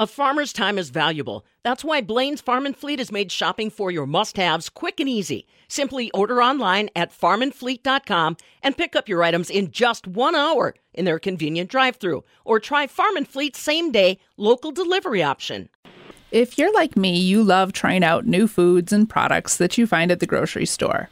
A farmer's time is valuable. That's why Blaine's Farm and Fleet has made shopping for your must-haves quick and easy. Simply order online at farmandfleet.com and pick up your items in just 1 hour in their convenient drive-through or try Farm and Fleet's same-day local delivery option. If you're like me, you love trying out new foods and products that you find at the grocery store.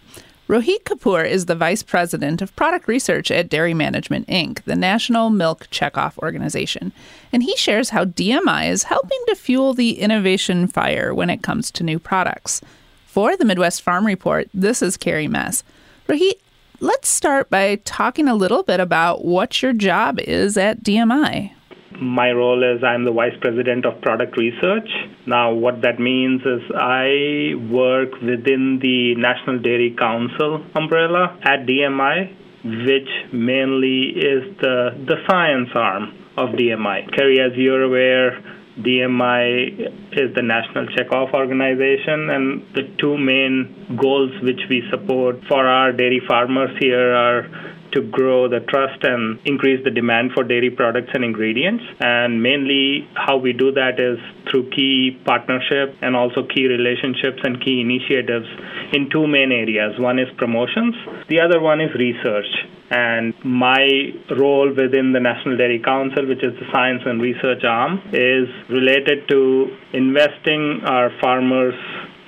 Rohit Kapoor is the Vice President of Product Research at Dairy Management Inc., the National Milk Checkoff Organization, and he shares how DMI is helping to fuel the innovation fire when it comes to new products. For the Midwest Farm Report, this is Carrie Mess. Rohit, let's start by talking a little bit about what your job is at DMI my role is I'm the vice president of product research. Now, what that means is I work within the National Dairy Council umbrella at DMI, which mainly is the, the science arm of DMI. Carrie, as you're aware, DMI is the National Checkoff Organization, and the two main goals which we support for our dairy farmers here are to grow the trust and increase the demand for dairy products and ingredients. And mainly, how we do that is through key partnership and also key relationships and key initiatives in two main areas. One is promotions, the other one is research. And my role within the National Dairy Council, which is the science and research arm, is related to investing our farmers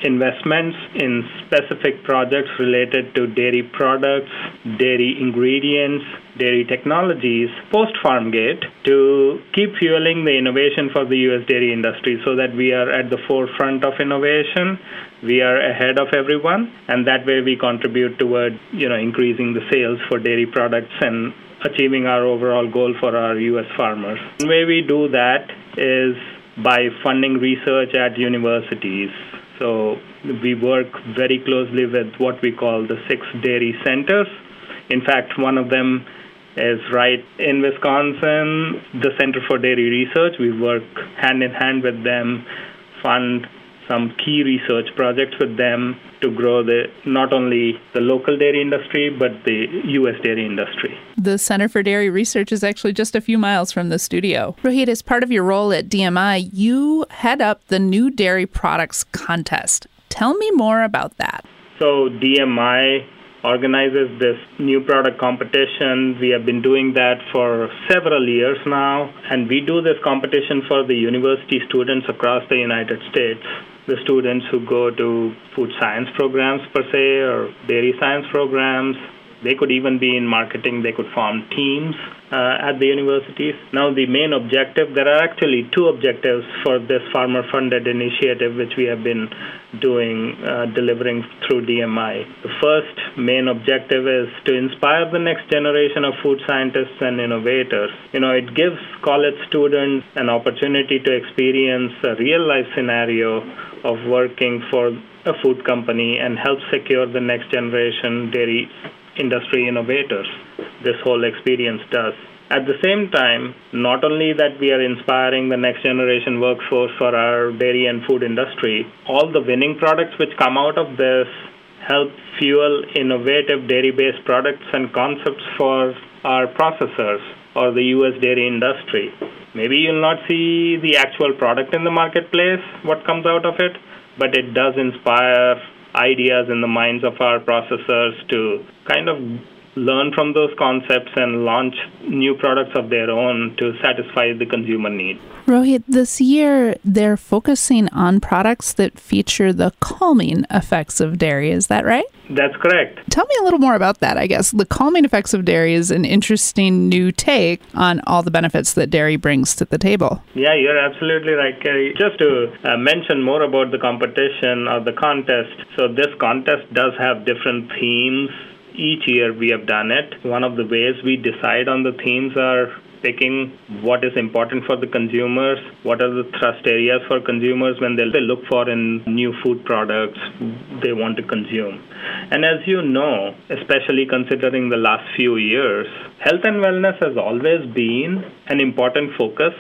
investments in specific projects related to dairy products, dairy ingredients, dairy technologies post farm gate to keep fueling the innovation for the US dairy industry so that we are at the forefront of innovation we are ahead of everyone and that way we contribute toward you know increasing the sales for dairy products and achieving our overall goal for our US farmers. The way we do that is by funding research at universities so we work very closely with what we call the six dairy centers. In fact, one of them is right in Wisconsin, the Center for Dairy Research. We work hand in hand with them, fund some key research projects with them to grow the not only the local dairy industry but the US dairy industry. The Center for Dairy Research is actually just a few miles from the studio. Rohit, as part of your role at DMI, you head up the New Dairy Products Contest. Tell me more about that. So DMI organizes this new product competition. We have been doing that for several years now, and we do this competition for the university students across the United States the students who go to food science programs per se or dairy science programs. They could even be in marketing, they could form teams uh, at the universities. Now, the main objective there are actually two objectives for this farmer funded initiative, which we have been doing, uh, delivering through DMI. The first main objective is to inspire the next generation of food scientists and innovators. You know, it gives college students an opportunity to experience a real life scenario of working for a food company and help secure the next generation dairy industry innovators. This whole experience does. At the same time, not only that we are inspiring the next generation workforce for our dairy and food industry, all the winning products which come out of this help fuel innovative dairy based products and concepts for our processors or the US dairy industry. Maybe you'll not see the actual product in the marketplace, what comes out of it, but it does inspire ideas in the minds of our processors to kind of learn from those concepts and launch new products of their own to satisfy the consumer need. Rohit, this year they're focusing on products that feature the calming effects of dairy. Is that right? That's correct. Tell me a little more about that, I guess. The calming effects of dairy is an interesting new take on all the benefits that dairy brings to the table. Yeah, you're absolutely right, Carrie. Just to uh, mention more about the competition or the contest. So, this contest does have different themes each year we have done it. One of the ways we decide on the themes are picking what is important for the consumers, what are the thrust areas for consumers when they look for in new food products they want to consume. And as you know, especially considering the last few years, health and wellness has always been an important focus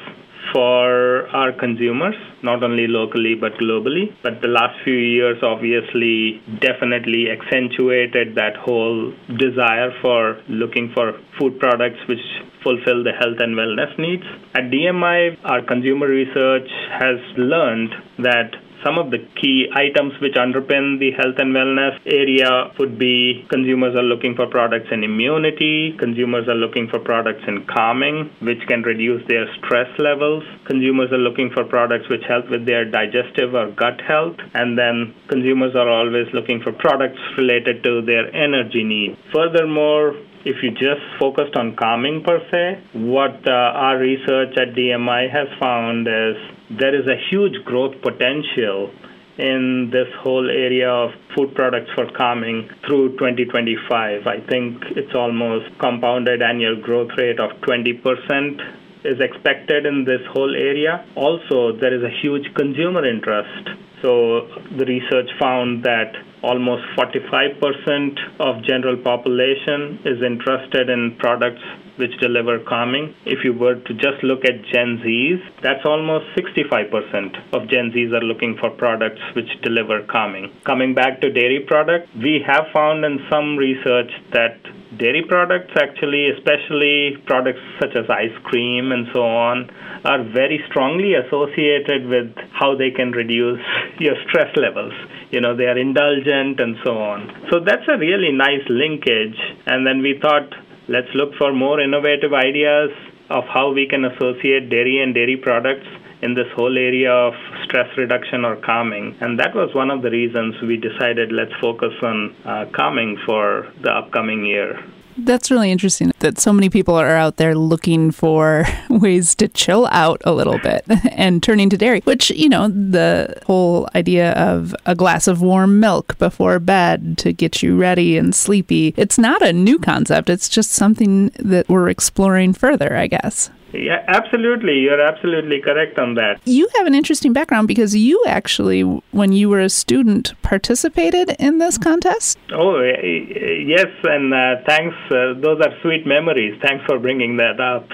for our consumers, not only locally but globally. But the last few years obviously definitely accentuated that whole desire for looking for food products which fulfill the health and wellness needs. At DMI, our consumer research has learned that some of the key items which underpin the health and wellness area would be consumers are looking for products in immunity, consumers are looking for products in calming, which can reduce their stress levels, consumers are looking for products which help with their digestive or gut health, and then consumers are always looking for products related to their energy needs. Furthermore, if you just focused on calming per se, what uh, our research at DMI has found is there is a huge growth potential in this whole area of food products for calming through 2025. I think it's almost compounded annual growth rate of 20% is expected in this whole area. Also, there is a huge consumer interest. So the research found that almost 45% of general population is interested in products which deliver calming. If you were to just look at Gen Zs, that's almost 65% of Gen Zs are looking for products which deliver calming. Coming back to dairy products, we have found in some research that dairy products actually, especially products such as ice cream and so on, are very strongly associated with how they can reduce your stress levels. You know, they are indulgent and so on. So that's a really nice linkage. And then we thought, let's look for more innovative ideas of how we can associate dairy and dairy products in this whole area of stress reduction or calming. And that was one of the reasons we decided let's focus on uh, calming for the upcoming year. That's really interesting that so many people are out there looking for ways to chill out a little bit and turning to dairy, which, you know, the whole idea of a glass of warm milk before bed to get you ready and sleepy, it's not a new concept. It's just something that we're exploring further, I guess. Yeah, absolutely. You're absolutely correct on that. You have an interesting background because you actually, when you were a student, participated in this contest. Oh, yes, and uh, thanks. Uh, those are sweet memories. Thanks for bringing that up.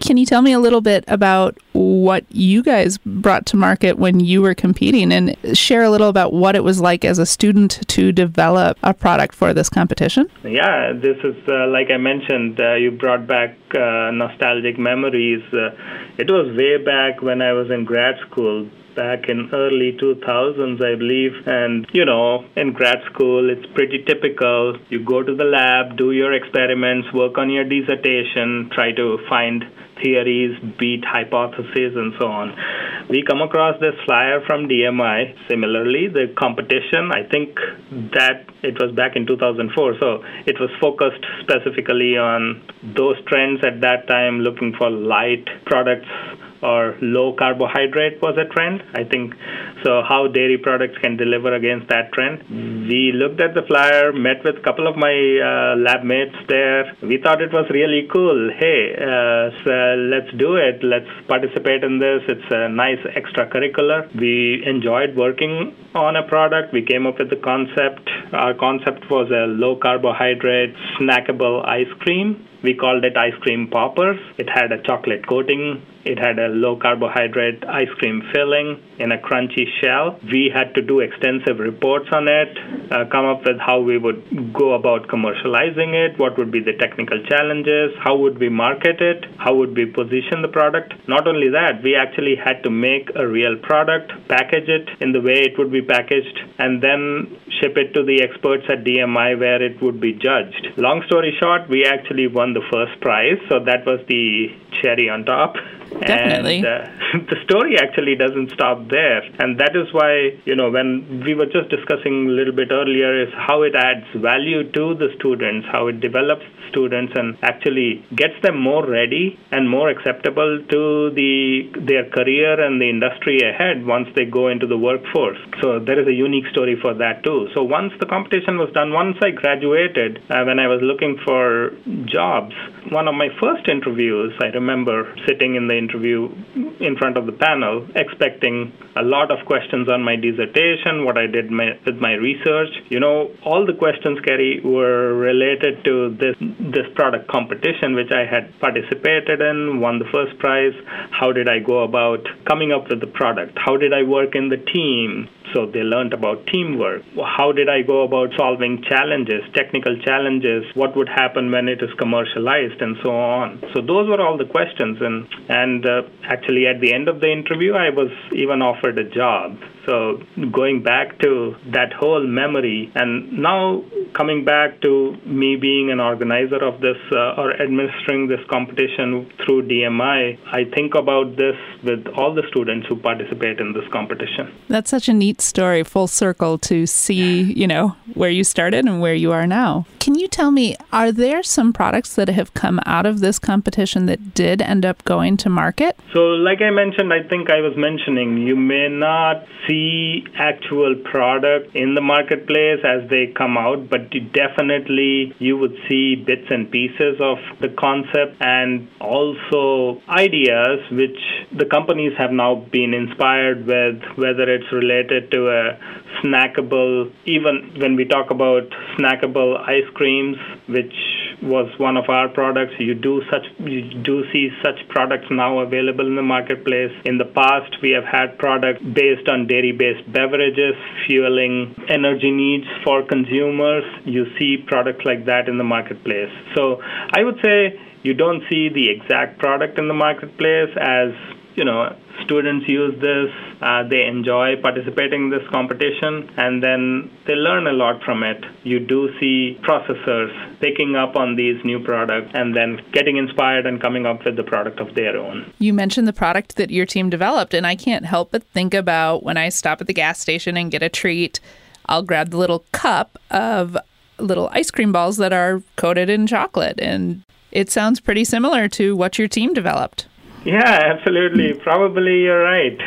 Can you tell me a little bit about what you guys brought to market when you were competing and share a little about what it was like as a student to develop a product for this competition? Yeah, this is, uh, like I mentioned, uh, you brought back uh, nostalgic memories. Uh, it was way back when I was in grad school back in early 2000s i believe and you know in grad school it's pretty typical you go to the lab do your experiments work on your dissertation try to find theories, beat hypotheses, and so on. We come across this flyer from DMI. Similarly, the competition, I think that it was back in 2004, so it was focused specifically on those trends at that time, looking for light products or low carbohydrate was a trend. I think so. How dairy products can deliver against that trend. We looked at the flyer, met with a couple of my uh, lab mates there. We thought it was really cool. Hey, uh, so let's do it. Let's participate in this. It's a nice extracurricular. We enjoyed working on a product. We came up with the concept. Our concept was a low carbohydrate snackable ice cream. We called it ice cream poppers. It had a chocolate coating it had a low carbohydrate ice cream filling in a crunchy shell. We had to do extensive reports on it, uh, come up with how we would go about commercializing it, what would be the technical challenges, how would we market it, how would we position the product. Not only that, we actually had to make a real product, package it in the way it would be packaged, and then ship it to the experts at DMI where it would be judged. Long story short, we actually won the first prize, so that was the cherry on top. Definitely. And uh, the story actually doesn't stop there. And that is why, you know, when we were just discussing a little bit earlier, is how it adds value to the students, how it develops students and actually gets them more ready and more acceptable to the their career and the industry ahead once they go into the workforce. So there is a unique story for that too. So once the competition was done, once I graduated, uh, when I was looking for jobs, one of my first interviews, I remember sitting in the interview in front of the panel, expecting a lot of questions on my dissertation, what I did my, with my research. You know, all the questions, Carrie, were related to this this product competition, which I had participated in, won the first prize. How did I go about coming up with the product? How did I work in the team? So they learned about teamwork. How did I go about solving challenges, technical challenges? What would happen when it is commercialized, and so on. So those were all the questions. and And and uh, actually, at the end of the interview, I was even offered a job. So going back to that whole memory, and now coming back to me being an organizer of this uh, or administering this competition through DMI, I think about this with all the students who participate in this competition. That's such a neat story, full circle to see, you know, where you started and where you are now. Can you tell me, are there some products that have come out of this competition that did end up going to market? So, like I mentioned, I think I was mentioning, you may not see see actual product in the marketplace as they come out, but definitely you would see bits and pieces of the concept and also ideas which the companies have now been inspired with, whether it's related to a snackable, even when we talk about snackable ice creams, which was one of our products. You do such you do see such products now available in the marketplace. In the past, we have had products based on dairy-based beverages fueling energy needs for consumers. You see products like that in the marketplace. So I would say you don't see the exact product in the marketplace as you know students use this uh, they enjoy participating in this competition and then they learn a lot from it you do see processors picking up on these new products and then getting inspired and coming up with the product of their own you mentioned the product that your team developed and i can't help but think about when i stop at the gas station and get a treat i'll grab the little cup of little ice cream balls that are coated in chocolate and it sounds pretty similar to what your team developed. Yeah, absolutely. Probably you're right.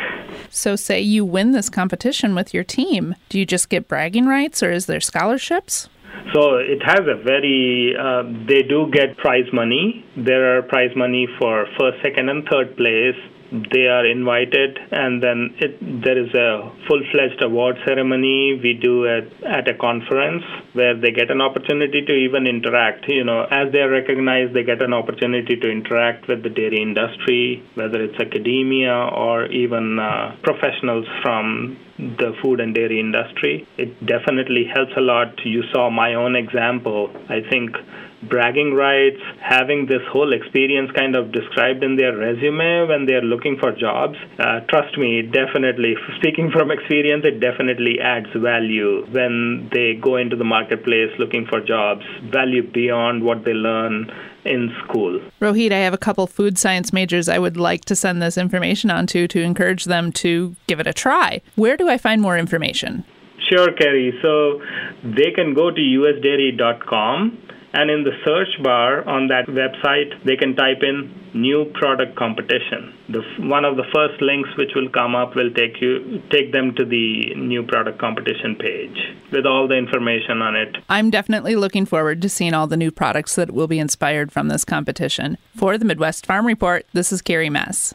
So, say you win this competition with your team, do you just get bragging rights or is there scholarships? So it has a very, uh, they do get prize money. There are prize money for first, second, and third place they are invited and then it, there is a full-fledged award ceremony we do at, at a conference where they get an opportunity to even interact. You know as they are recognized they get an opportunity to interact with the dairy industry whether it's academia or even uh, professionals from the food and dairy industry. It definitely helps a lot. You saw my own example. I think bragging rights, having this whole experience kind of described in their resume when they're looking for jobs, uh, trust me, definitely, speaking from experience, it definitely adds value when they go into the marketplace looking for jobs, value beyond what they learn in school. Rohit, I have a couple food science majors I would like to send this information on to to encourage them to give it a try. Where do I find more information? Sure, Carrie. So they can go to usdairy.com and in the search bar on that website, they can type in new product competition. The, one of the first links which will come up will take you take them to the new product competition page with all the information on it. I'm definitely looking forward to seeing all the new products that will be inspired from this competition. For the Midwest Farm Report, this is Carrie Mess.